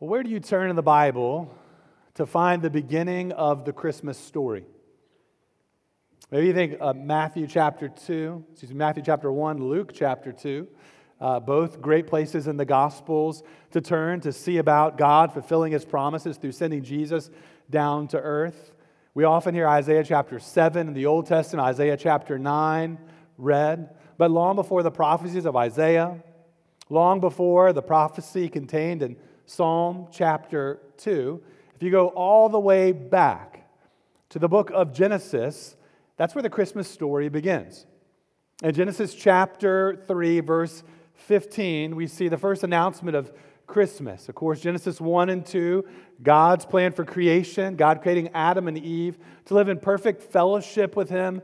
Well, where do you turn in the Bible to find the beginning of the Christmas story? Maybe you think uh, Matthew chapter 2, excuse me, Matthew chapter 1, Luke chapter 2. Uh, both great places in the Gospels to turn to see about God fulfilling his promises through sending Jesus down to earth. We often hear Isaiah chapter 7 in the Old Testament, Isaiah chapter 9 read. But long before the prophecies of Isaiah, long before the prophecy contained in Psalm chapter 2, if you go all the way back to the book of Genesis, that's where the Christmas story begins. In Genesis chapter 3, verse 15, we see the first announcement of Christmas. Of course, Genesis 1 and 2, God's plan for creation, God creating Adam and Eve to live in perfect fellowship with Him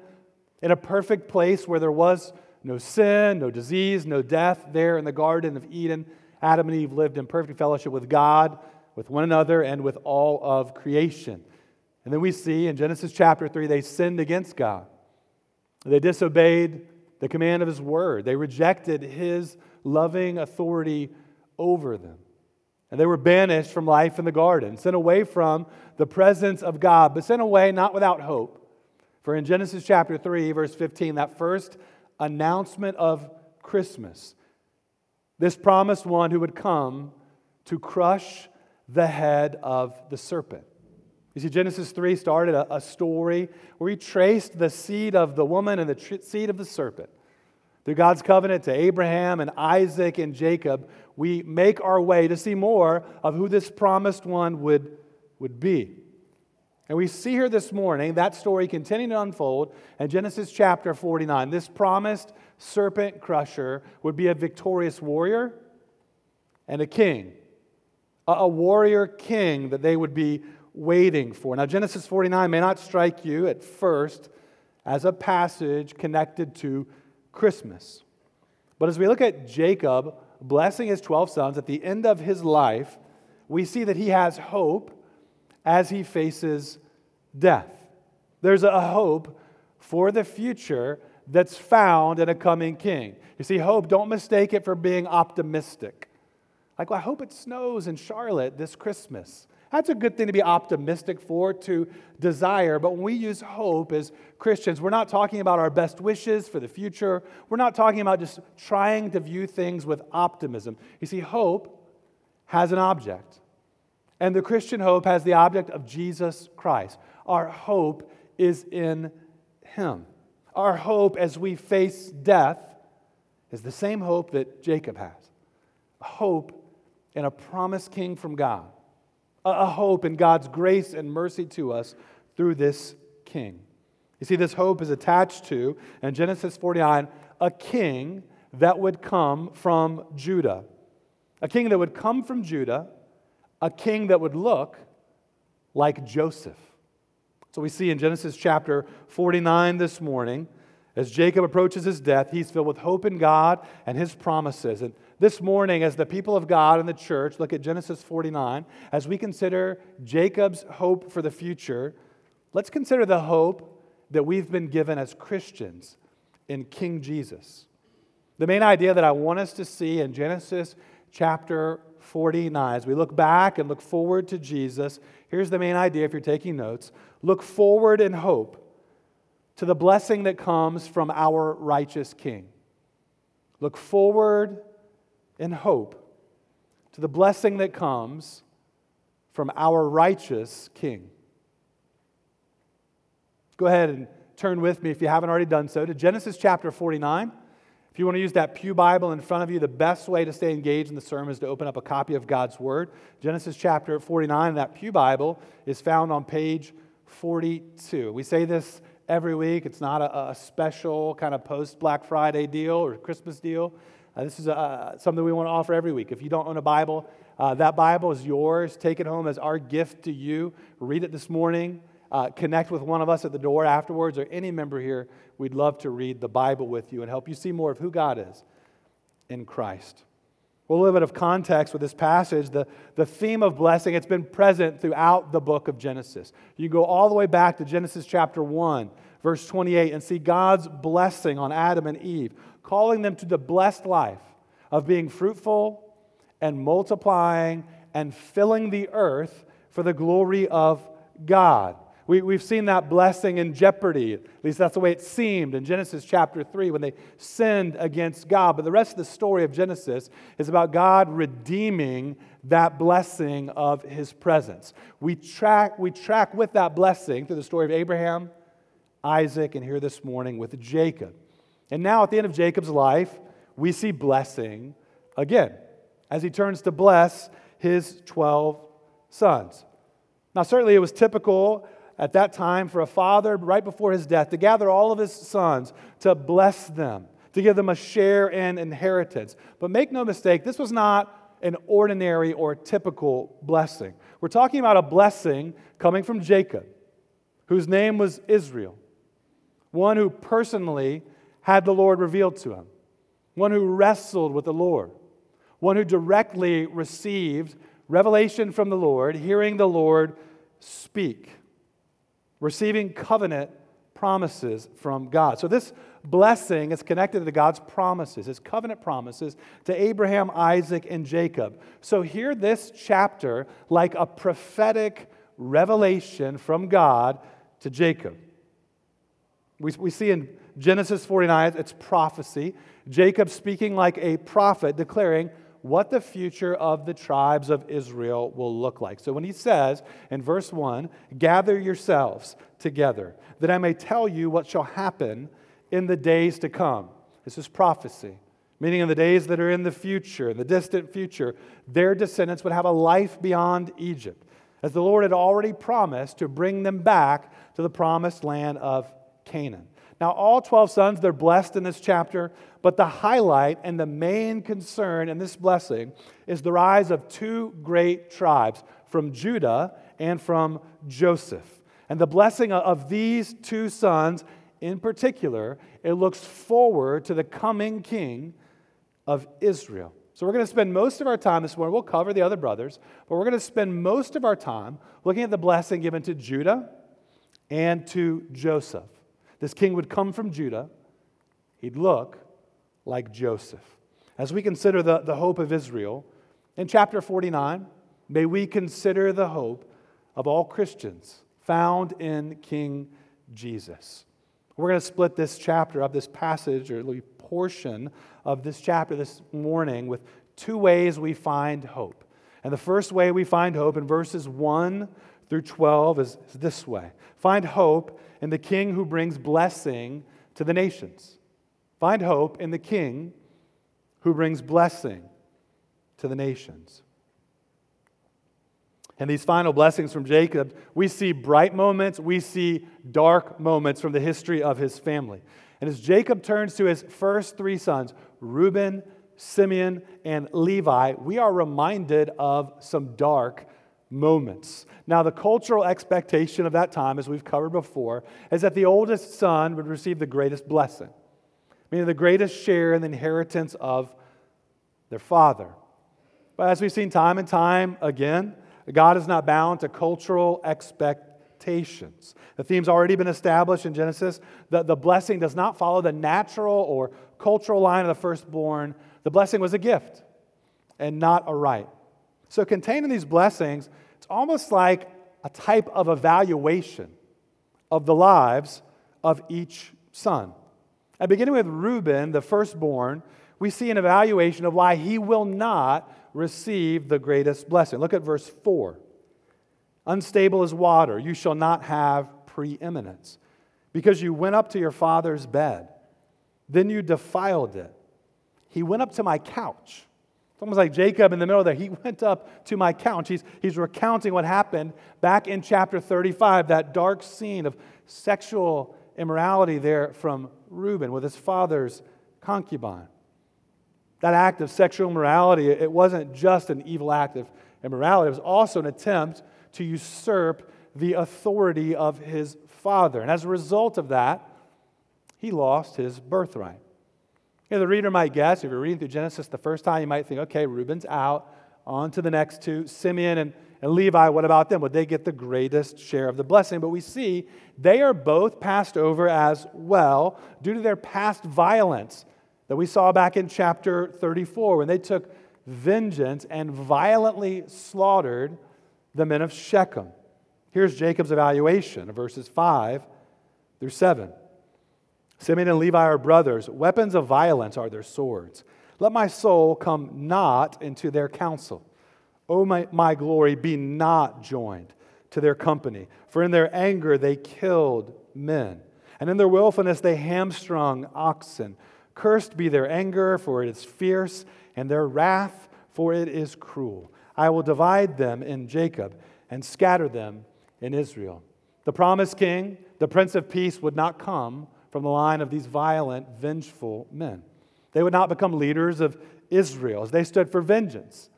in a perfect place where there was no sin, no disease, no death there in the Garden of Eden. Adam and Eve lived in perfect fellowship with God, with one another, and with all of creation. And then we see in Genesis chapter 3, they sinned against God. They disobeyed the command of His word, they rejected His loving authority over them. And they were banished from life in the garden, sent away from the presence of God, but sent away not without hope. For in Genesis chapter 3, verse 15, that first announcement of Christmas, this promised one who would come to crush the head of the serpent. You see, Genesis 3 started a, a story where he traced the seed of the woman and the tr- seed of the serpent. Through God's covenant to Abraham and Isaac and Jacob, we make our way to see more of who this promised one would, would be. And we see here this morning that story continuing to unfold in Genesis chapter 49. This promised serpent crusher would be a victorious warrior and a king, a, warrior king that they would be waiting for. Now, Genesis 49 may not strike you at first as a passage connected to Christmas. But as we look at Jacob blessing his 12 sons at the end of his life, we see that he has hope as he faces death. There's a hope for the future that's found in a coming king. You see, hope, don't mistake it for being optimistic. Like, well, I hope it snows in Charlotte this Christmas. That's a good thing to be optimistic for, to desire. But when we use hope as Christians, we're not talking about our best wishes for the future. We're not talking about just trying to view things with optimism. You see, hope has an object. And the Christian hope has the object of Jesus Christ. Our hope is in Him. Our hope as we face death is the same hope that Jacob has a hope in a promised king from God a hope in God's grace and mercy to us through this king. You see, this hope is attached to, in Genesis 49, a king that would come from Judah. A king that would come from Judah, a king that would look like Joseph. So we see in Genesis chapter 49 this morning, as Jacob approaches his death, he's filled with hope in God and his promises. And this morning, as the people of God and the church look at Genesis 49, as we consider Jacob's hope for the future, let's consider the hope that we've been given as Christians in King Jesus. The main idea that I want us to see in Genesis chapter 49, as we look back and look forward to Jesus, here's the main idea if you're taking notes look forward in hope to the blessing that comes from our righteous King. Look forward in hope to the blessing that comes from our righteous King. Go ahead and turn with me, if you haven't already done so, to Genesis chapter 49. If you want to use that Pew Bible in front of you, the best way to stay engaged in the sermon is to open up a copy of God's Word. Genesis chapter 49, that Pew Bible is found on page 42. We say this every week. It's not a, a special kind of post Black Friday deal or Christmas deal. Uh, this is uh, something we want to offer every week. If you don't own a Bible, uh, that Bible is yours. Take it home as our gift to you. Read it this morning. Uh, connect with one of us at the door afterwards, or any member here. We'd love to read the Bible with you and help you see more of who God is in Christ. Well, a little bit of context with this passage. The, the theme of blessing, it's been present throughout the book of Genesis. You go all the way back to Genesis chapter 1, verse 28, and see God's blessing on Adam and Eve calling them to the blessed life of being fruitful and multiplying and filling the earth for the glory of God. We, we've seen that blessing in jeopardy. At least that's the way it seemed in Genesis chapter 3 when they sinned against God. But the rest of the story of Genesis is about God redeeming that blessing of his presence. We track, we track with that blessing through the story of Abraham, Isaac, and here this morning with Jacob. And now at the end of Jacob's life, we see blessing again as he turns to bless his 12 sons. Now, certainly it was typical at that time for a father, right before his death, to gather all of his sons, to bless them, to give them a share in inheritance. But make no mistake, this was not an ordinary or typical blessing. We're talking about a blessing coming from Jacob, whose name was Israel, one who personally had the Lord revealed to him, one who wrestled with the Lord, one who directly received revelation from the Lord, hearing the Lord speak receiving covenant promises from God. So, this blessing is connected to God's promises, his covenant promises to Abraham, Isaac, and Jacob. So, hear this chapter like a prophetic revelation from God to Jacob. We, we see in Genesis 49, it's prophecy. Jacob speaking like a prophet, declaring, what the future of the tribes of Israel will look like. So when he says in verse 1, gather yourselves together, that I may tell you what shall happen in the days to come. This is prophecy, meaning in the days that are in the future, in the distant future, their descendants would have a life beyond Egypt, as the Lord had already promised to bring them back to the promised land of Canaan. Now, all 12 sons, they're blessed in this chapter, but the highlight and the main concern in this blessing is the rise of two great tribes from Judah and from Joseph. And the blessing of these two sons in particular, it looks forward to the coming king of Israel. So we're going to spend most of our time this morning, we'll cover the other brothers, but we're going to spend most of our time looking at the blessing given to Judah and to Joseph. This king would come from Judah. He'd look like Joseph. As we consider the, the hope of Israel, in chapter 49, may we consider the hope of all Christians found in King Jesus. We're going to split this chapter of this passage, or portion of this chapter this morning, with two ways we find hope. And the first way we find hope in verses 1 through 12 is, is this way Find hope in the king who brings blessing to the nations. Find hope in the king who brings blessing to the nations. And these final blessings from Jacob, we see bright moments, we see dark moments from the history of his family. And as Jacob turns to his first three sons, Reuben, Simeon, and Levi, we are reminded of some dark moments. Now, the cultural expectation of that time, as we've covered before, is that the oldest son would receive the greatest blessing, meaning the greatest share in the inheritance of their father. But as we've seen time and time again, God is not bound to cultural expectations. The theme's already been established in Genesis. that the blessing does not follow the natural or cultural line of the firstborn. The blessing was a gift and not a right. So, contained in these blessings, it's almost like a type of evaluation of the lives of each son. And beginning with Reuben, the firstborn, we see an evaluation of why he will not receive the greatest blessing. Look at verse 4. Unstable as water, you shall not have preeminence, because you went up to your father's bed. Then you defiled it. He went up to my couch. It's almost like Jacob in the middle there. He went up to my couch. He's, he's recounting what happened back in chapter 35, that dark scene of sexual immorality there from Reuben with his father's concubine. That act of sexual immorality, it wasn't just an evil act of immorality, it was also an attempt to usurp the authority of his father. And as a result of that, he lost his birthright. You know, the reader might guess, if you're reading through Genesis the first time, you might think, okay, Reuben's out, on to the next two. Simeon and, and Levi, what about them? Would they get the greatest share of the blessing? But we see they are both passed over as well due to their past violence that we saw back in chapter 34 when they took vengeance and violently slaughtered the men of Shechem. Here's Jacob's evaluation of verses 5 through 7. Simeon and Levi are brothers. Weapons of violence are their swords. Let my soul come not into their counsel. O my, my glory, be not joined to their company. For in their anger they killed men, and in their willfulness they hamstrung oxen. Cursed be their anger, for it is fierce, and their wrath, for it is cruel. I will divide them in Jacob and scatter them in Israel. The promised king, the Prince of Peace, would not come from the line of these violent, vengeful men. They would not become leaders of Israel as they stood for vengeance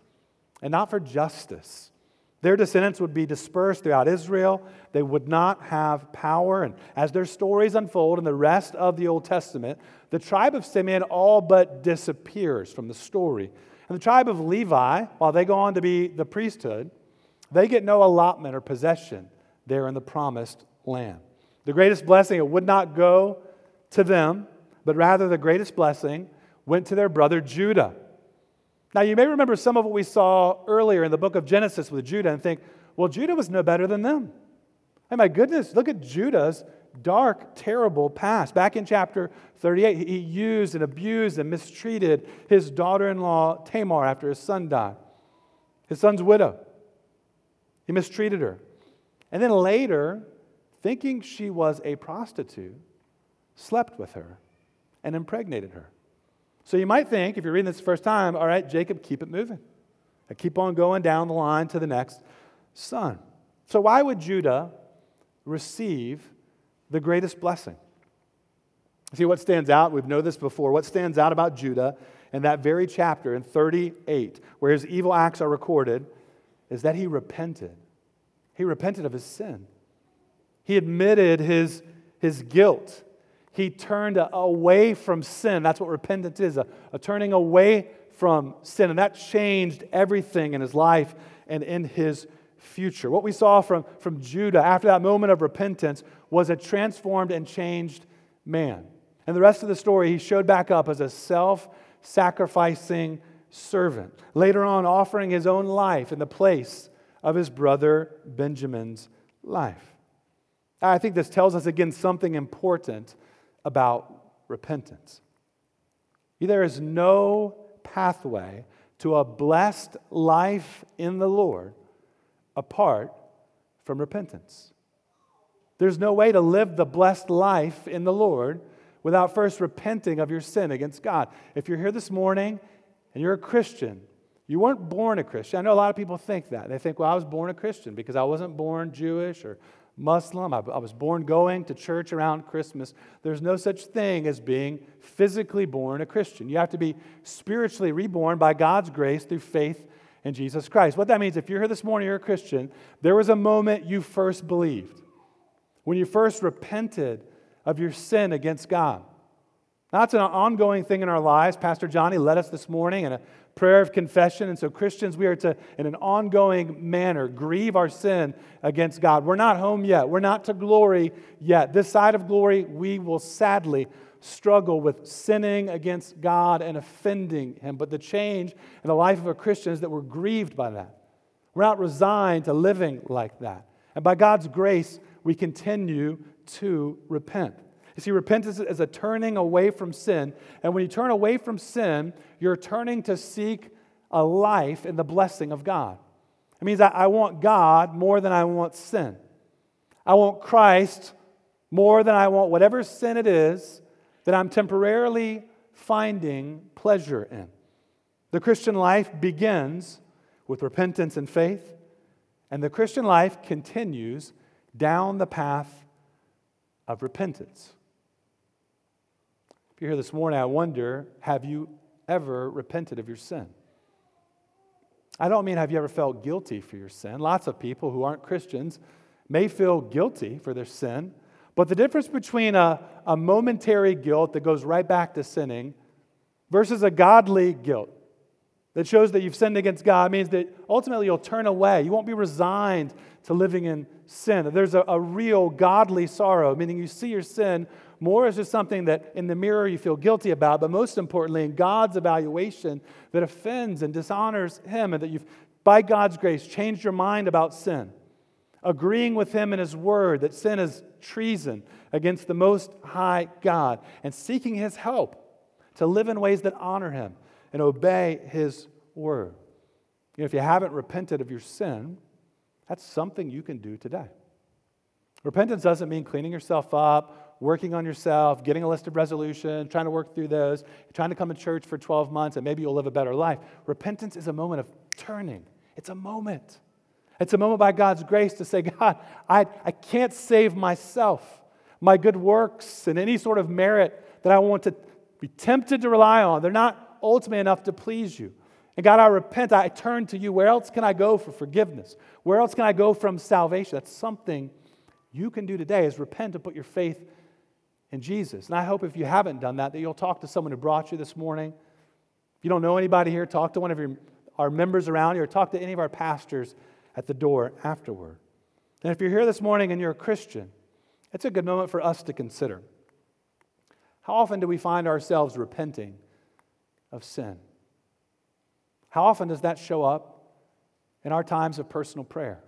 and not for justice. Their descendants would be dispersed throughout Israel. They would not have power. And as their stories unfold in the rest of the Old Testament, the tribe of Simeon all but disappears from the story. And the tribe of Levi, while they go on to be the priesthood, they get no allotment or possession there in the promised land. The greatest blessing, it would not go to them, but rather the greatest blessing went to their brother Judah. Now, you may remember some of what we saw earlier in the book of Genesis with Judah and think, well, Judah was no better than them. Hey, my goodness, look at Judah's dark, terrible past. Back in chapter 38, he used and abused and mistreated his daughter in law, Tamar, after his son died, his son's widow. He mistreated her. And then later, thinking she was a prostitute, slept with her and impregnated her. So you might think, if you're reading this the first time, all right, Jacob, keep it moving. I keep on going down the line to the next son. So why would Judah receive the greatest blessing? See what stands out? We've known this before. What stands out about Judah in that very chapter in 38, where his evil acts are recorded, is that he repented. He repented of his sin. He admitted his, his guilt he turned away from sin. That's what repentance is a, a turning away from sin. And that changed everything in his life and in his future. What we saw from, from Judah after that moment of repentance was a transformed and changed man. And the rest of the story, he showed back up as a self sacrificing servant, later on, offering his own life in the place of his brother Benjamin's life. I think this tells us again something important about repentance. There is no pathway to a blessed life in the Lord apart from repentance. There's no way to live the blessed life in the Lord without first repenting of your sin against God. If you're here this morning and you're a Christian, you weren't born a Christian. I know a lot of people think that. They think, well, I was born a Christian because I wasn't born Jewish or Muslim. I, I was born going to church around Christmas. There's no such thing as being physically born a Christian. You have to be spiritually reborn by God's grace through faith in Jesus Christ. What that means, if you're here this morning, you're a Christian, there was a moment you first believed, when you first repented of your sin against God. That's an ongoing thing in our lives. Pastor Johnny led us this morning in a prayer of confession. And so, Christians, we are to, in an ongoing manner, grieve our sin against God. We're not home yet. We're not to glory yet. This side of glory, we will sadly struggle with sinning against God and offending Him. But the change in the life of a Christian is that we're grieved by that. We're not resigned to living like that. And by God's grace, we continue to repent. You see, repentance is a turning away from sin. And when you turn away from sin, you're turning to seek a life in the blessing of God. It means I want God more than I want sin. I want Christ more than I want whatever sin it is that I'm temporarily finding pleasure in. The Christian life begins with repentance and faith, and the Christian life continues down the path of repentance. If you're here this morning, I wonder have you ever repented of your sin? I don't mean have you ever felt guilty for your sin. Lots of people who aren't Christians may feel guilty for their sin, but the difference between a, a momentary guilt that goes right back to sinning versus a godly guilt that shows that you've sinned against God means that ultimately you'll turn away. You won't be resigned to living in sin. There's a, a real godly sorrow, meaning you see your sin More as just something that in the mirror you feel guilty about, but most importantly, in God's evaluation that offends and dishonors Him, and that you've, by God's grace, changed your mind about sin. Agreeing with Him in His Word that sin is treason against the Most High God, and seeking His help to live in ways that honor Him and obey His Word. You know, if you haven't repented of your sin, that's something you can do today. Repentance doesn't mean cleaning yourself up, working on yourself, getting a list of resolutions, trying to work through those, trying to come to church for 12 months, and maybe you'll live a better life. Repentance is a moment of turning, it's a moment. It's a moment by God's grace to say, God, I, I can't save myself. My good works and any sort of merit that I want to be tempted to rely on, they're not ultimate enough to please you. And God, I repent. I turn to you. Where else can I go for forgiveness? Where else can I go from salvation? That's something you can do today is repent and put your faith in Jesus. And I hope if you haven't done that, that you'll talk to someone who brought you this morning. If you don't know anybody here, talk to one of your, our members around you or talk to any of our pastors at the door afterward. And if you're here this morning and you're a Christian, it's a good moment for us to consider. How often do we find ourselves repenting of sin? How often does that show up in our times of personal prayer?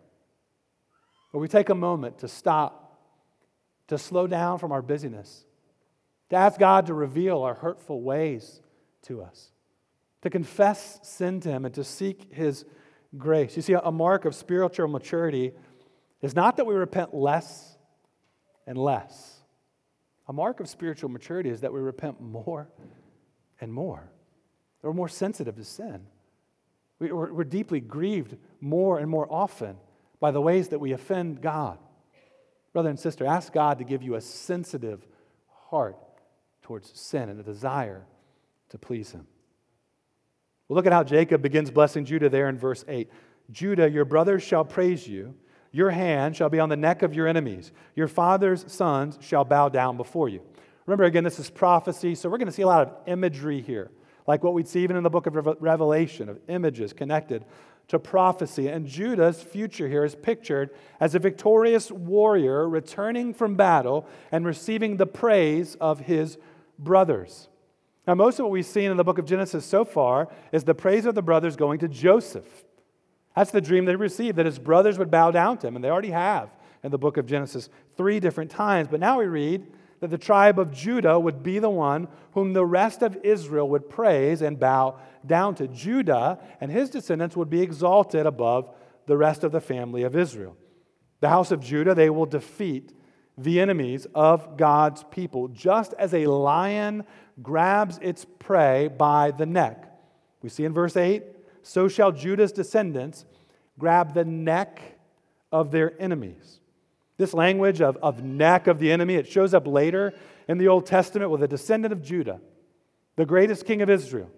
Where we take a moment to stop, to slow down from our busyness, to ask God to reveal our hurtful ways to us, to confess sin to Him, and to seek His grace. You see, a mark of spiritual maturity is not that we repent less and less. A mark of spiritual maturity is that we repent more and more. We're more sensitive to sin. We're, deeply grieved more and more often by the ways that we offend God. Brother and sister, ask God to give you a sensitive heart towards sin and a desire to please Him. Well, look at how Jacob begins blessing Judah there in verse 8. Judah, your brothers shall praise you. Your hand shall be on the neck of your enemies. Your father's sons shall bow down before you. Remember, again, this is prophecy, so we're going to see a lot of imagery here, like what we'd see even in the book of Revelation, of images connected to prophecy. And Judah's future here is pictured as a victorious warrior returning from battle and receiving the praise of his brothers. Now, most of what we've seen in the book of Genesis so far is the praise of the brothers going to Joseph. That's the dream they received, that his brothers would bow down to him, and they already have in the book of Genesis three different times. But now we read that the tribe of Judah would be the one whom the rest of Israel would praise and bow down to. Judah and his descendants would be exalted above the rest of the family of Israel. The house of Judah, they will defeat the enemies of God's people, just as a lion grabs its prey by the neck. We see in verse 8 so shall Judah's descendants grab the neck of their enemies. This language of, of neck of the enemy, it shows up later in the Old Testament with a descendant of Judah, the greatest king of Israel,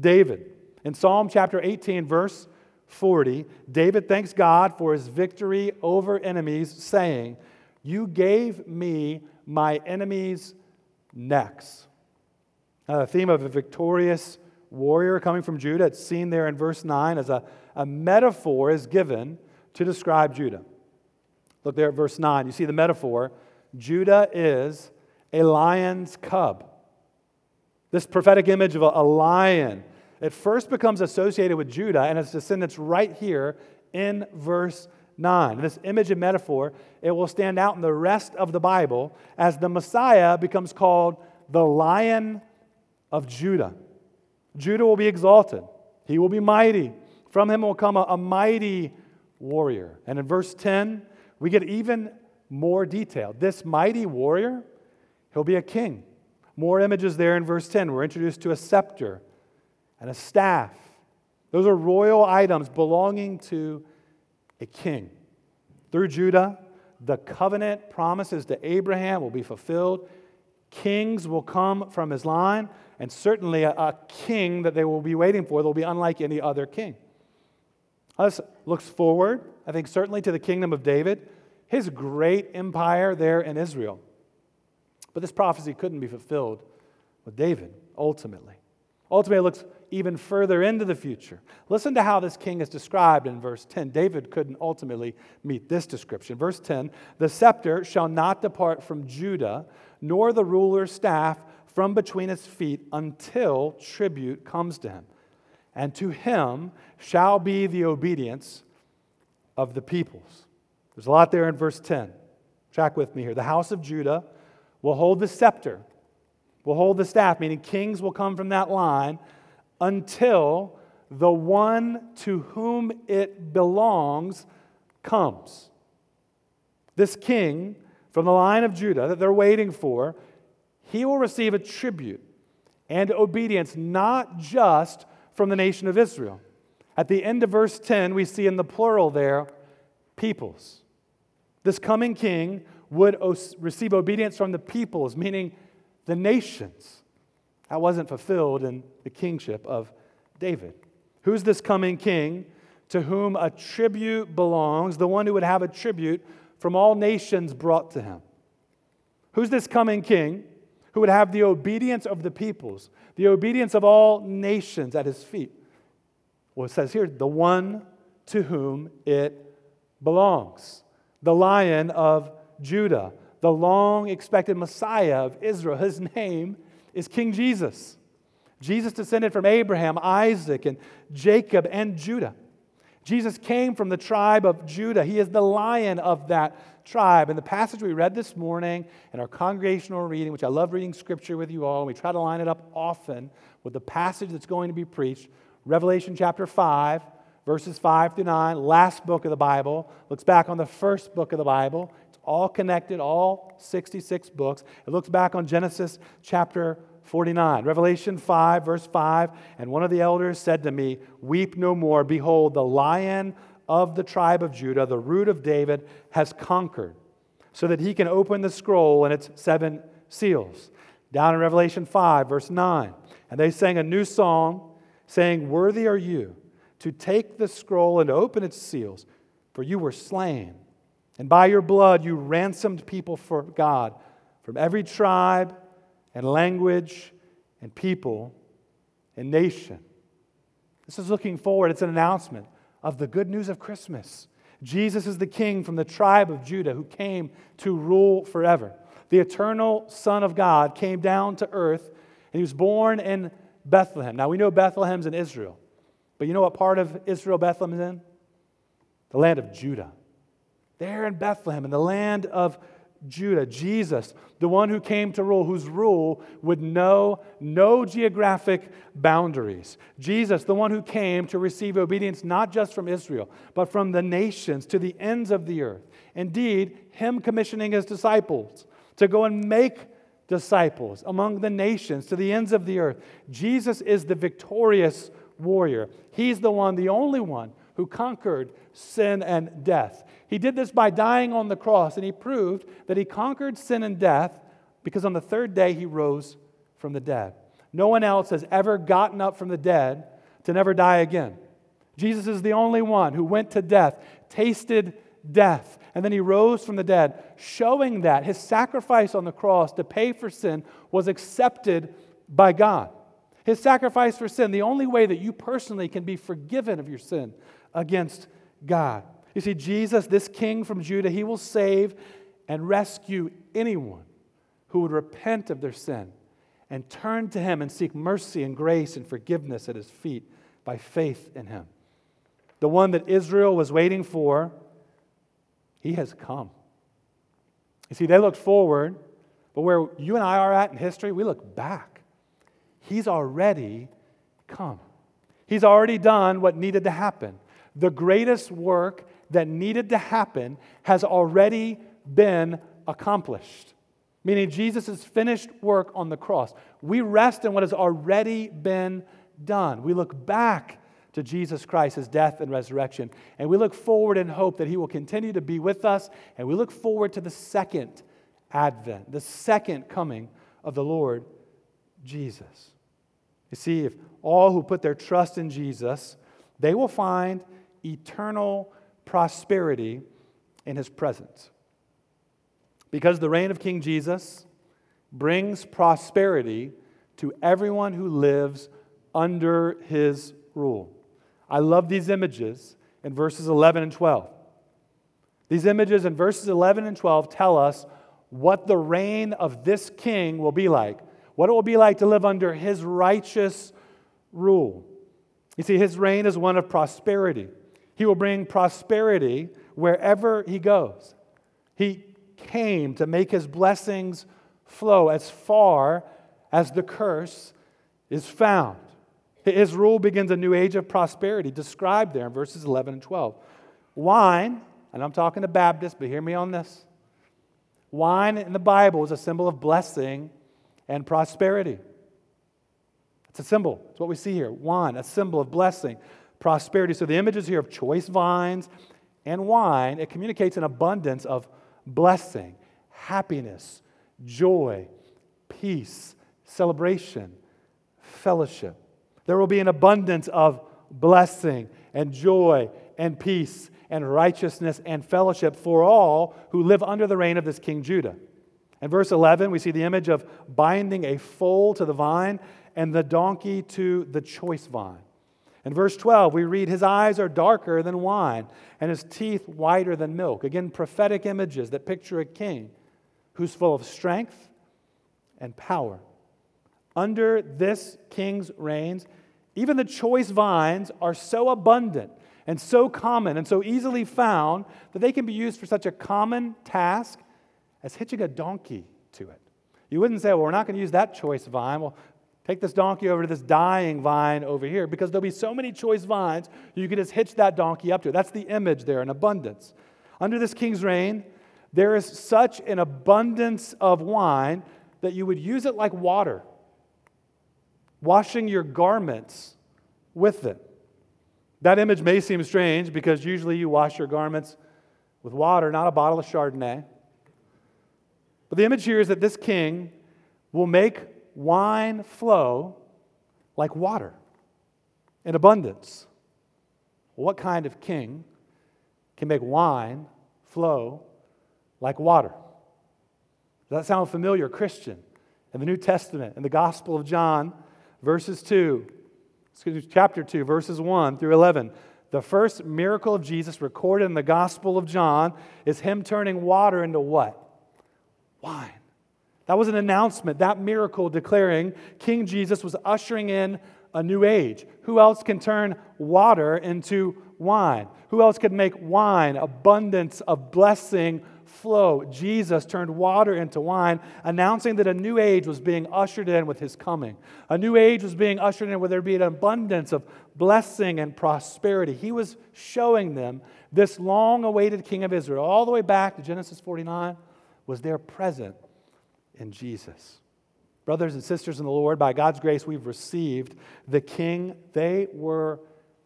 David. In Psalm chapter 18, verse 40, David thanks God for his victory over enemies, saying, You gave me my enemies' necks. Now, the theme of a victorious warrior coming from Judah, it's seen there in verse 9 as a, a metaphor is given to describe Judah. Look there at verse 9. You see the metaphor. Judah is a lion's cub. This prophetic image of a, a lion, it first becomes associated with Judah and its descendants right here in verse 9. This image and metaphor, it will stand out in the rest of the Bible as the Messiah becomes called the Lion of Judah. Judah will be exalted, he will be mighty. From him will come a, a mighty warrior. And in verse 10, we get even more detail. This mighty warrior, he'll be a king. More images there in verse 10. We're introduced to a scepter and a staff. Those are royal items belonging to a king. Through Judah, the covenant promises to Abraham will be fulfilled. Kings will come from his line, and certainly a, a king that they will be waiting for that will be unlike any other king. This looks forward, I think, certainly to the kingdom of David, his great empire there in Israel. But this prophecy couldn't be fulfilled with David, ultimately. Ultimately, it looks even further into the future. Listen to how this king is described in verse 10. David couldn't ultimately meet this description. Verse 10 The scepter shall not depart from Judah, nor the ruler's staff from between his feet until tribute comes to him. And to him shall be the obedience of the peoples. There's a lot there in verse 10. Track with me here. The house of Judah will hold the scepter, will hold the staff, meaning kings will come from that line until the one to whom it belongs comes. This king from the line of Judah that they're waiting for, he will receive a tribute and obedience not just from the nation of Israel. At the end of verse 10, we see in the plural there, peoples. This coming king would receive obedience from the peoples, meaning the nations. That wasn't fulfilled in the kingship of David. Who's this coming king to whom a tribute belongs, the one who would have a tribute from all nations brought to him? Who's this coming king who would have the obedience of the peoples, the obedience of all nations at his feet? Well, it says here, the one to whom it belongs, the lion of Judah, the long expected Messiah of Israel. His name is King Jesus. Jesus descended from Abraham, Isaac, and Jacob, and Judah. Jesus came from the tribe of Judah. He is the lion of that tribe. And the passage we read this morning in our congregational reading, which I love reading scripture with you all, and we try to line it up often with the passage that's going to be preached, Revelation chapter 5, verses 5 through 9, last book of the Bible, looks back on the first book of the Bible. It's all connected, all 66 books. It looks back on Genesis chapter 49. Revelation 5, verse 5. And one of the elders said to me, Weep no more. Behold, the lion of the tribe of Judah, the root of David, has conquered, so that he can open the scroll and its seven seals. Down in Revelation 5, verse 9. And they sang a new song, saying, Worthy are you to take the scroll and open its seals, for you were slain. And by your blood you ransomed people for God from every tribe and language and people and nation. This is looking forward. It's an announcement of the good news of Christmas. Jesus is the king from the tribe of Judah who came to rule forever. The eternal Son of God came down to earth and he was born in Bethlehem. Now we know Bethlehem's in Israel, but you know what part of Israel Bethlehem is in? The land of Judah. There in Bethlehem, in the land of Judah, Jesus, the one who came to rule, whose rule would know no geographic boundaries. Jesus, the one who came to receive obedience not just from Israel, but from the nations to the ends of the earth. Indeed, him commissioning his disciples to go and make disciples among the nations to the ends of the earth. Jesus is the victorious warrior. He's the one, the only one, who conquered sin and death. He did this by dying on the cross, and he proved that he conquered sin and death because on the third day he rose from the dead. No one else has ever gotten up from the dead to never die again. Jesus is the only one who went to death, tasted death, and then he rose from the dead, showing that his sacrifice on the cross to pay for sin was accepted by God. His sacrifice for sin, the only way that you personally can be forgiven of your sin against God. You see, Jesus, this king from Judah, he will save and rescue anyone who would repent of their sin and turn to him and seek mercy and grace and forgiveness at his feet by faith in him. The one that Israel was waiting for, he has come. You see, they looked forward, but where you and I are at in history, we look back. He's already come. He's already done what needed to happen. The greatest work that needed to happen has already been accomplished. Meaning, Jesus' finished work on the cross. We rest in what has already been done. We look back to Jesus Christ, his death and resurrection, and we look forward in hope that he will continue to be with us, and we look forward to the second advent, the second coming of the Lord Jesus. You see, if all who put their trust in Jesus, they will find eternal prosperity in his presence. Because the reign of King Jesus brings prosperity to everyone who lives under his rule. I love these images in verses 11 and 12. These images in verses 11 and 12 tell us what the reign of this king will be like, what it will be like to live under his righteous rule. You see, his reign is one of prosperity. He will bring prosperity wherever he goes. He came to make his blessings flow as far as the curse is found. His rule begins a new age of prosperity, described there in verses 11 and 12. Wine, and I'm talking to Baptists, but hear me on this. Wine in the Bible is a symbol of blessing and prosperity. It's a symbol. It's what we see here. Wine, a symbol of blessing, prosperity. So the images here of choice vines and wine, it communicates an abundance of blessing, happiness, joy, peace, celebration, fellowship. There will be an abundance of blessing and joy and peace and righteousness and fellowship for all who live under the reign of this King Judah. In verse 11, we see the image of binding a foal to the vine and the donkey to the choice vine. In verse 12, we read, His eyes are darker than wine, and his teeth whiter than milk. Again, prophetic images that picture a king who's full of strength and power. Under this king's reigns, even the choice vines are so abundant and so common and so easily found that they can be used for such a common task as hitching a donkey to it. You wouldn't say, well, we're not going to use that choice vine. Well, take this donkey over to this dying vine over here because there'll be so many choice vines, you can just hitch that donkey up to it. That's the image there in abundance. Under this king's reign, there is such an abundance of wine that you would use it like water, washing your garments with it. That image may seem strange because usually you wash your garments with water, not a bottle of Chardonnay. But the image here is that this king will make wine flow like water in abundance. What kind of king can make wine flow like water? Does that sound familiar, Christian? In the New Testament, in the Gospel of John, verses 2, excuse me, chapter 2, verses 1 through 11. The first miracle of Jesus recorded in the Gospel of John is him turning water into what? Wine. That was an announcement, that miracle declaring King Jesus was ushering in a new age. Who else can turn water into wine? Who else could make wine, abundance of blessing, flow. Jesus turned water into wine, announcing that a new age was being ushered in with his coming. A new age was being ushered in where there'd be an abundance of blessing and prosperity. He was showing them this long awaited king of Israel, all the way back to Genesis 49, was there present in Jesus. Brothers and sisters in the Lord, by God's grace, we've received the king they were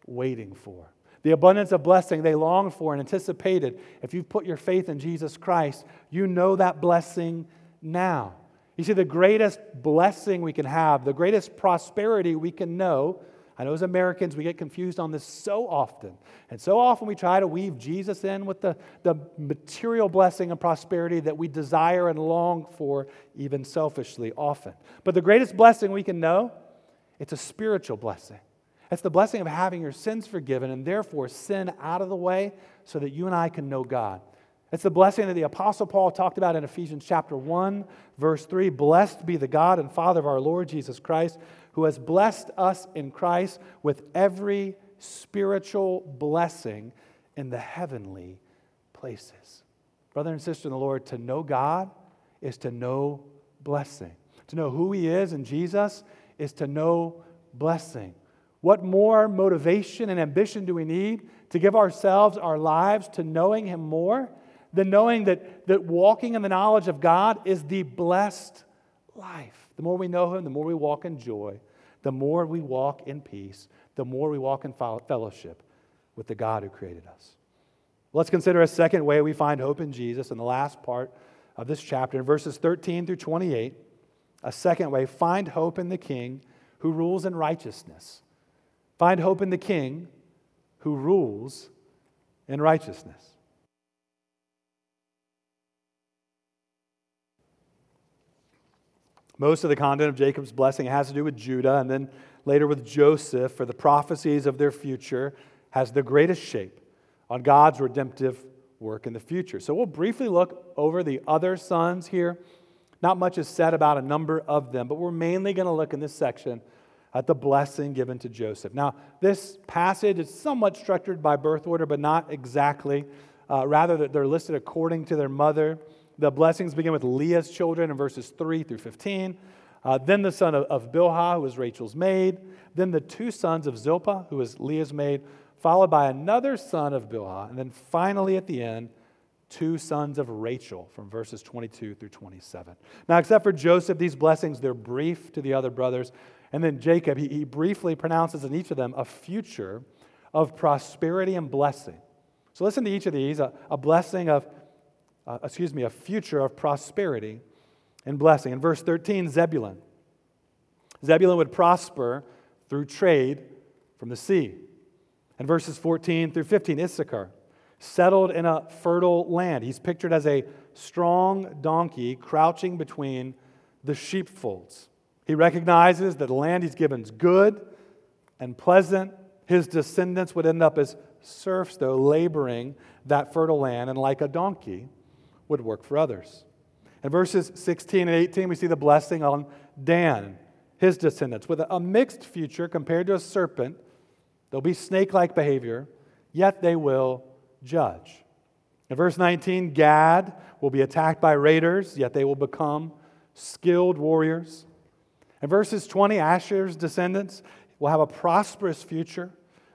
waiting for the abundance of blessing they longed for and anticipated. If you've put your faith in Jesus Christ, you know that blessing now. You see, the greatest blessing we can have, the greatest prosperity we can know, I know as Americans we get confused on this so often. And so often we try to weave Jesus in with the, the material blessing and prosperity that we desire and long for, even selfishly often. But the greatest blessing we can know, it's a spiritual blessing. It's the blessing of having your sins forgiven and therefore sin out of the way so that you and I can know God. It's the blessing that the Apostle Paul talked about in Ephesians chapter 1, verse 3. Blessed be the God and Father of our Lord Jesus Christ, who has blessed us in Christ with every spiritual blessing in the heavenly places. Brother and sister in the Lord, to know God is to know blessing. To know who He is in Jesus is to know blessing. What more motivation and ambition do we need to give ourselves, our lives, to knowing Him more than knowing that, that walking in the knowledge of God is the blessed life? The more we know Him, the more we walk in joy, the more we walk in peace, the more we walk in fellowship with the God who created us. Let's consider a second way we find hope in Jesus in the last part of this chapter, in verses 13 through 28. A second way, find hope in the King who rules in righteousness. Find hope in the King who rules in righteousness. Most of the content of Jacob's blessing has to do with Judah, and then later with Joseph, for the prophecies of their future has the greatest shape on God's redemptive work in the future. So we'll briefly look over the other sons here. Not much is said about a number of them, but we're mainly going to look in this section at the blessing given to Joseph. Now, this passage is somewhat structured by birth order, but not exactly. Uh, rather, they're listed according to their mother. The blessings begin with Leah's children in verses 3 through 15. Uh, then the son of, of Bilhah, who was Rachel's maid. Then the two sons of Zilpah, who was Leah's maid, followed by another son of Bilhah. And then finally, at the end, two sons of Rachel from verses 22 through 27. Now, except for Joseph, these blessings, they're brief to the other brothers. And then Jacob, he, he briefly pronounces in each of them a future of prosperity and blessing. So listen to each of these a, a blessing of, uh, excuse me, a future of prosperity and blessing. In verse 13, Zebulun. Zebulun would prosper through trade from the sea. In verses 14 through 15, Issachar, settled in a fertile land. He's pictured as a strong donkey crouching between the sheepfolds. He recognizes that the land he's given is good and pleasant. His descendants would end up as serfs, though, laboring that fertile land, and like a donkey, would work for others. In verses 16 and 18, we see the blessing on Dan, his descendants, with a mixed future compared to a serpent. There'll be snake like behavior, yet they will judge. In verse 19, Gad will be attacked by raiders, yet they will become skilled warriors. In verses 20, Asher's descendants will have a prosperous future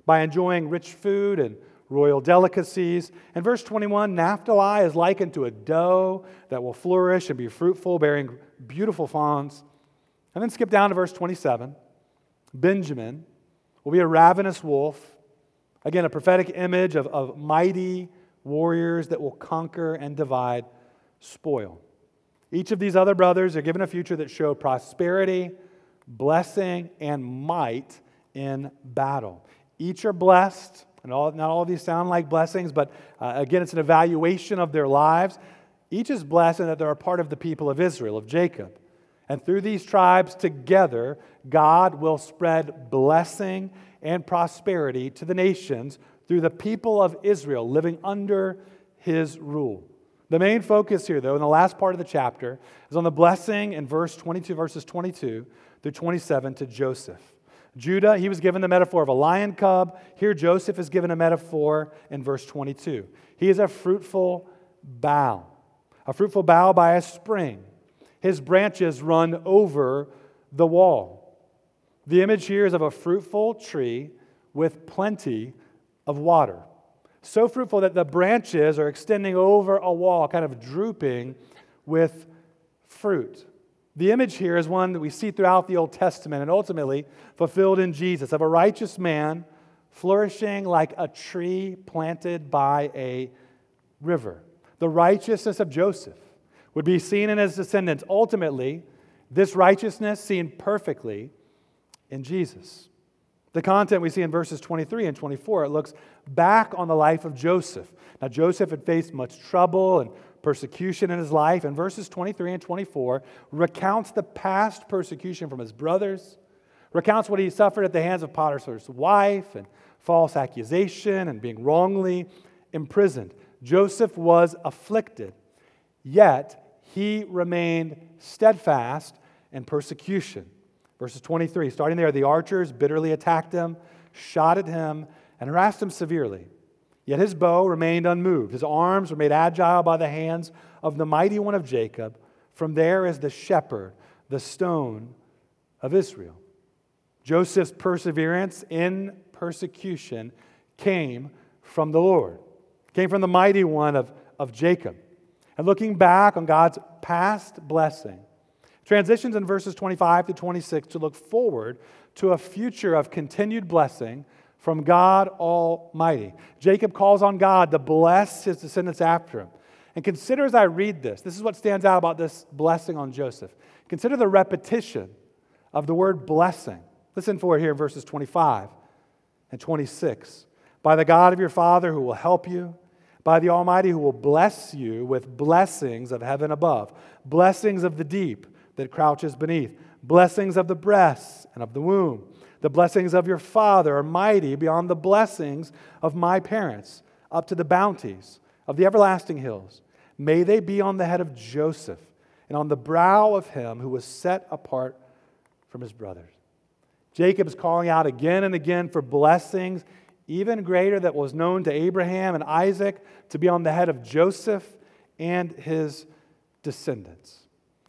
by enjoying rich food and royal delicacies. In verse 21, Naphtali is likened to a doe that will flourish and be fruitful, bearing beautiful fawns. And then skip down to verse 27. Benjamin will be a ravenous wolf. Again, a prophetic image of, of mighty warriors that will conquer and divide spoil. Each of these other brothers are given a future that show prosperity, blessing, and might in battle. Each are blessed and all, not all of these sound like blessings, but uh, again, it's an evaluation of their lives. Each is blessed in that they're a part of the people of Israel, of Jacob. And through these tribes together, God will spread blessing and prosperity to the nations through the people of Israel living under his rule. The main focus here, though, in the last part of the chapter, is on the blessing in verse 22, verses 22 through 27 to Joseph. Judah, he was given the metaphor of a lion cub. Here, Joseph is given a metaphor in verse 22. He is a fruitful bough, a fruitful bough by a spring. His branches run over the wall. The image here is of a fruitful tree with plenty of water. So fruitful that the branches are extending over a wall, kind of drooping with fruit. The image here is one that we see throughout the Old Testament and ultimately fulfilled in Jesus of a righteous man flourishing like a tree planted by a river. The righteousness of Joseph would be seen in his descendants. Ultimately, this righteousness seen perfectly in Jesus. The content we see in verses 23 and 24, it looks back on the life of Joseph. Now, Joseph had faced much trouble and persecution in his life. And verses 23 and 24 recounts the past persecution from his brothers, recounts what he suffered at the hands of Potiphar's wife and false accusation and being wrongly imprisoned. Joseph was afflicted, yet he remained steadfast in persecution. Verses 23, starting there, the archers bitterly attacked him, shot at him, and harassed him severely. Yet his bow remained unmoved. His arms were made agile by the hands of the mighty one of Jacob. From there is the shepherd, the stone of Israel. Joseph's perseverance in persecution came from the Lord, came from the mighty one of, of Jacob. And looking back on God's past blessing, transitions in verses 25 to 26 to look forward to a future of continued blessing from God Almighty. Jacob calls on God to bless his descendants after him. And consider as I read this, this is what stands out about this blessing on Joseph. Consider the repetition of the word blessing. Listen for it here in verses 25 and 26. By the God of your father who will help you, by the Almighty who will bless you with blessings of heaven above, blessings of the deep that crouches beneath, blessings of the breasts and of the womb The blessings of your father are mighty beyond the blessings of my parents, up to the bounties of the everlasting hills. May they be on the head of Joseph and on the brow of him who was set apart from his brothers. Jacob is calling out again and again for blessings even greater that was known to Abraham and Isaac to be on the head of Joseph and his descendants.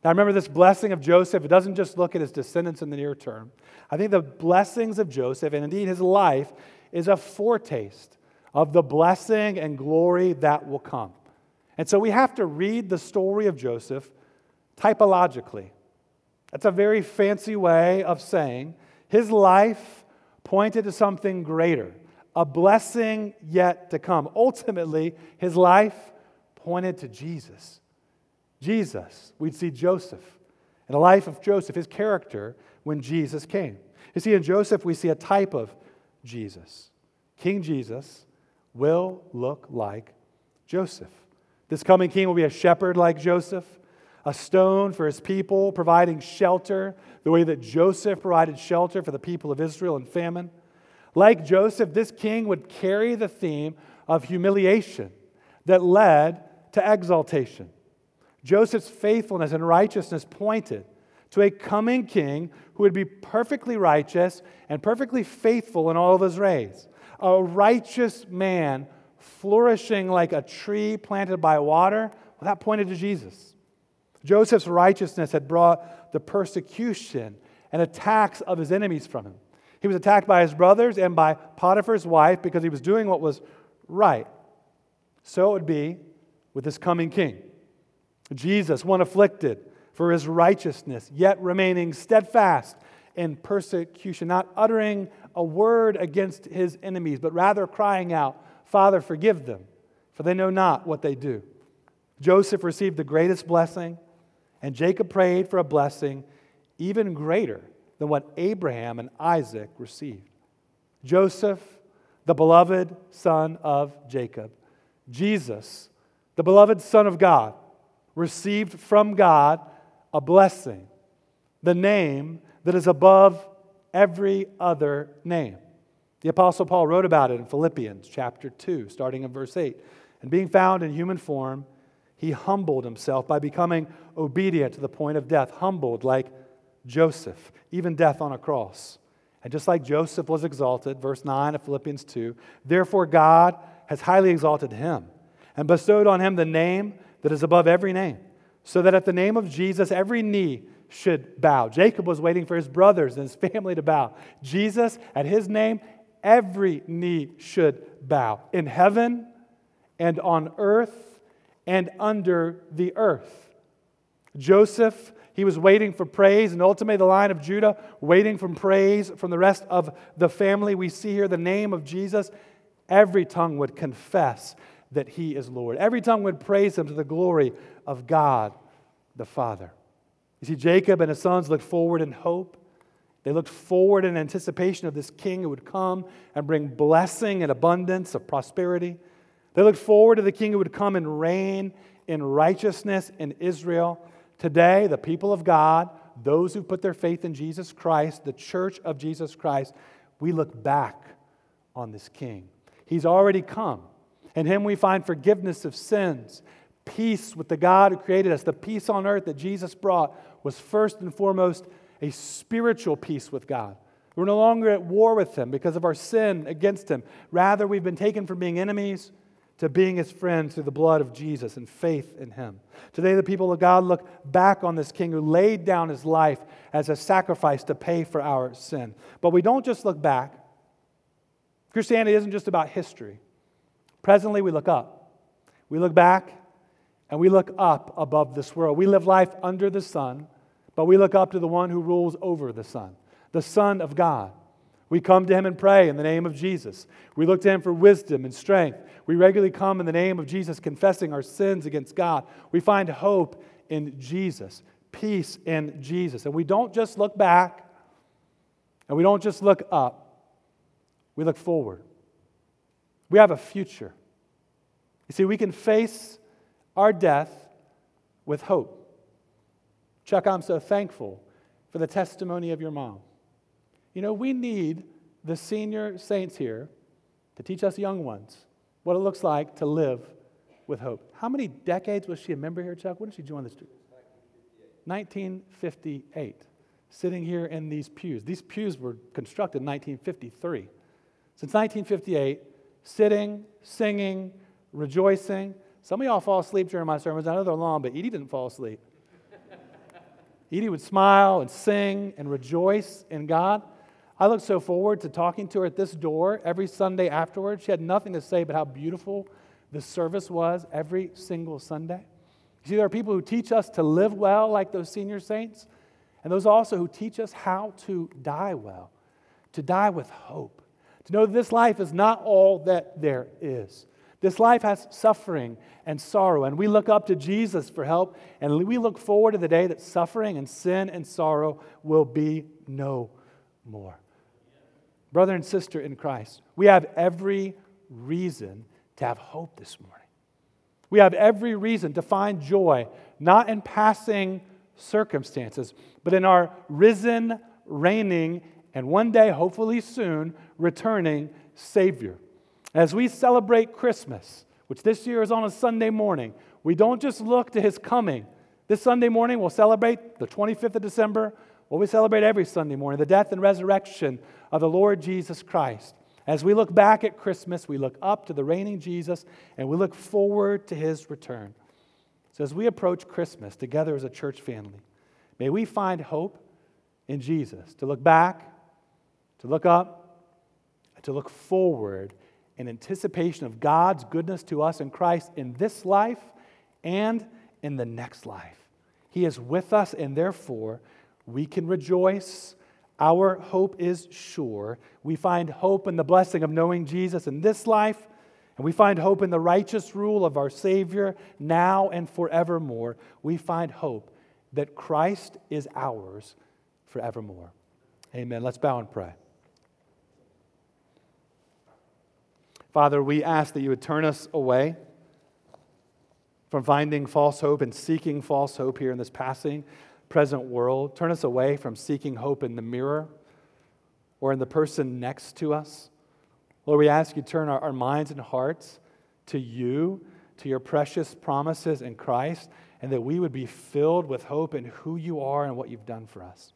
Now, remember this blessing of Joseph, it doesn't just look at his descendants in the near term. I think the blessings of Joseph, and indeed his life, is a foretaste of the blessing and glory that will come. And so we have to read the story of Joseph typologically. That's a very fancy way of saying his life pointed to something greater, a blessing yet to come. Ultimately, his life pointed to Jesus. Jesus, we'd see Joseph. In the life of Joseph, his character when Jesus came. You see, in Joseph, we see a type of Jesus. King Jesus will look like Joseph. This coming king will be a shepherd like Joseph, a stone for his people, providing shelter the way that Joseph provided shelter for the people of Israel in famine. Like Joseph, this king would carry the theme of humiliation that led to exaltation. Joseph's faithfulness and righteousness pointed to a coming king who would be perfectly righteous and perfectly faithful in all of his ways. A righteous man flourishing like a tree planted by water. Well, that pointed to Jesus. Joseph's righteousness had brought the persecution and attacks of his enemies from him. He was attacked by his brothers and by Potiphar's wife because he was doing what was right. So it would be with this coming king. Jesus, one afflicted for his righteousness, yet remaining steadfast in persecution, not uttering a word against his enemies, but rather crying out, Father, forgive them, for they know not what they do. Joseph received the greatest blessing, and Jacob prayed for a blessing even greater than what Abraham and Isaac received. Joseph, the beloved son of Jacob. Jesus, the beloved Son of God, received from God a blessing, the name that is above every other name. The Apostle Paul wrote about it in Philippians chapter 2, starting in verse 8. And being found in human form, he humbled himself by becoming obedient to the point of death, humbled like Joseph, even death on a cross. And just like Joseph was exalted, verse 9 of Philippians 2, therefore God has highly exalted him and bestowed on him the name that is above every name, so that at the name of Jesus every knee should bow. Jacob was waiting for his brothers and his family to bow. Jesus, at his name, every knee should bow in heaven and on earth and under the earth. Joseph, he was waiting for praise, and ultimately the line of Judah waiting for praise from the rest of the family. We see here the name of Jesus. Every tongue would confess that he is Lord. Every tongue would praise him to the glory of God the Father. You see, Jacob and his sons looked forward in hope. They looked forward in anticipation of this king who would come and bring blessing and abundance of prosperity. They looked forward to the king who would come and reign in righteousness in Israel. Today, the people of God, those who put their faith in Jesus Christ, the church of Jesus Christ, we look back on this king. He's already come. In him we find forgiveness of sins, peace with the God who created us. The peace on earth that Jesus brought was first and foremost a spiritual peace with God. We're no longer at war with him because of our sin against him. Rather, we've been taken from being enemies to being his friends through the blood of Jesus and faith in him. Today, the people of God look back on this king who laid down his life as a sacrifice to pay for our sin. But we don't just look back. Christianity isn't just about history. Presently, we look up. We look back and we look up above this world. We live life under the sun, but we look up to the one who rules over the sun, the Son of God. We come to him and pray in the name of Jesus. We look to him for wisdom and strength. We regularly come in the name of Jesus, confessing our sins against God. We find hope in Jesus, peace in Jesus. And we don't just look back and we don't just look up, we look forward. We have a future. You see, we can face our death with hope. Chuck, I'm so thankful for the testimony of your mom. You know, we need the senior saints here to teach us young ones what it looks like to live with hope. How many decades was she a member here, Chuck? When did she join the street? 1958. Sitting here in these pews. These pews were constructed in 1953. Since 1958, sitting, singing, rejoicing. Some of y'all fall asleep during my sermons. I know they're long, but Edie didn't fall asleep. Edie would smile and sing and rejoice in God. I look so forward to talking to her at this door every Sunday afterwards. She had nothing to say but how beautiful the service was every single Sunday. You see, there are people who teach us to live well, like those senior saints, and those also who teach us how to die well, to die with hope, to know that this life is not all that there is. This life has suffering and sorrow, and we look up to Jesus for help, and we look forward to the day that suffering and sin and sorrow will be no more. Brother and sister in Christ, we have every reason to have hope this morning. We have every reason to find joy, not in passing circumstances, but in our risen, reigning, and one day, hopefully soon, returning Savior. As we celebrate Christmas, which this year is on a Sunday morning, we don't just look to His coming. This Sunday morning, we'll celebrate the 25th of December, what we celebrate every Sunday morning, the death and resurrection of the Lord Jesus Christ. As we look back at Christmas, we look up to the reigning Jesus and we look forward to his return. So, as we approach Christmas together as a church family, may we find hope in Jesus to look back, to look up, and to look forward in anticipation of God's goodness to us in Christ in this life and in the next life. He is with us, and therefore we can rejoice our hope is sure. We find hope in the blessing of knowing Jesus in this life, and we find hope in the righteous rule of our Savior now and forevermore. We find hope that Christ is ours forevermore. Amen. Let's bow and pray. Father, we ask that you would turn us away from finding false hope and seeking false hope here in this passing present world. Turn us away from seeking hope in the mirror or in the person next to us. Lord, we ask you turn our, our minds and hearts to you, to your precious promises in Christ, and that we would be filled with hope in who you are and what you've done for us.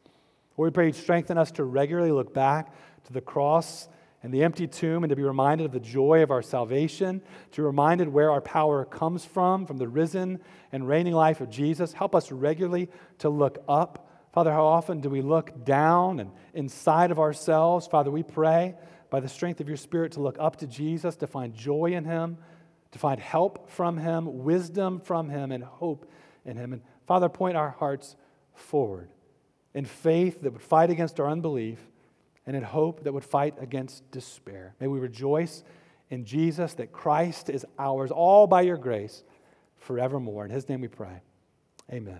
Lord, we pray you strengthen us to regularly look back to the cross and the empty tomb and to be reminded of the joy of our salvation, to be reminded where our power comes from, from the risen and reigning life of Jesus. Help us regularly to look up. Father, how often do we look down and inside of ourselves? Father, we pray by the strength of your Spirit to look up to Jesus, to find joy in him, to find help from him, wisdom from him, and hope in him. And Father, point our hearts forward in faith that would fight against our unbelief and in hope that would fight against despair. May we rejoice in Jesus that Christ is ours all by your grace forevermore. In his name we pray. Amen.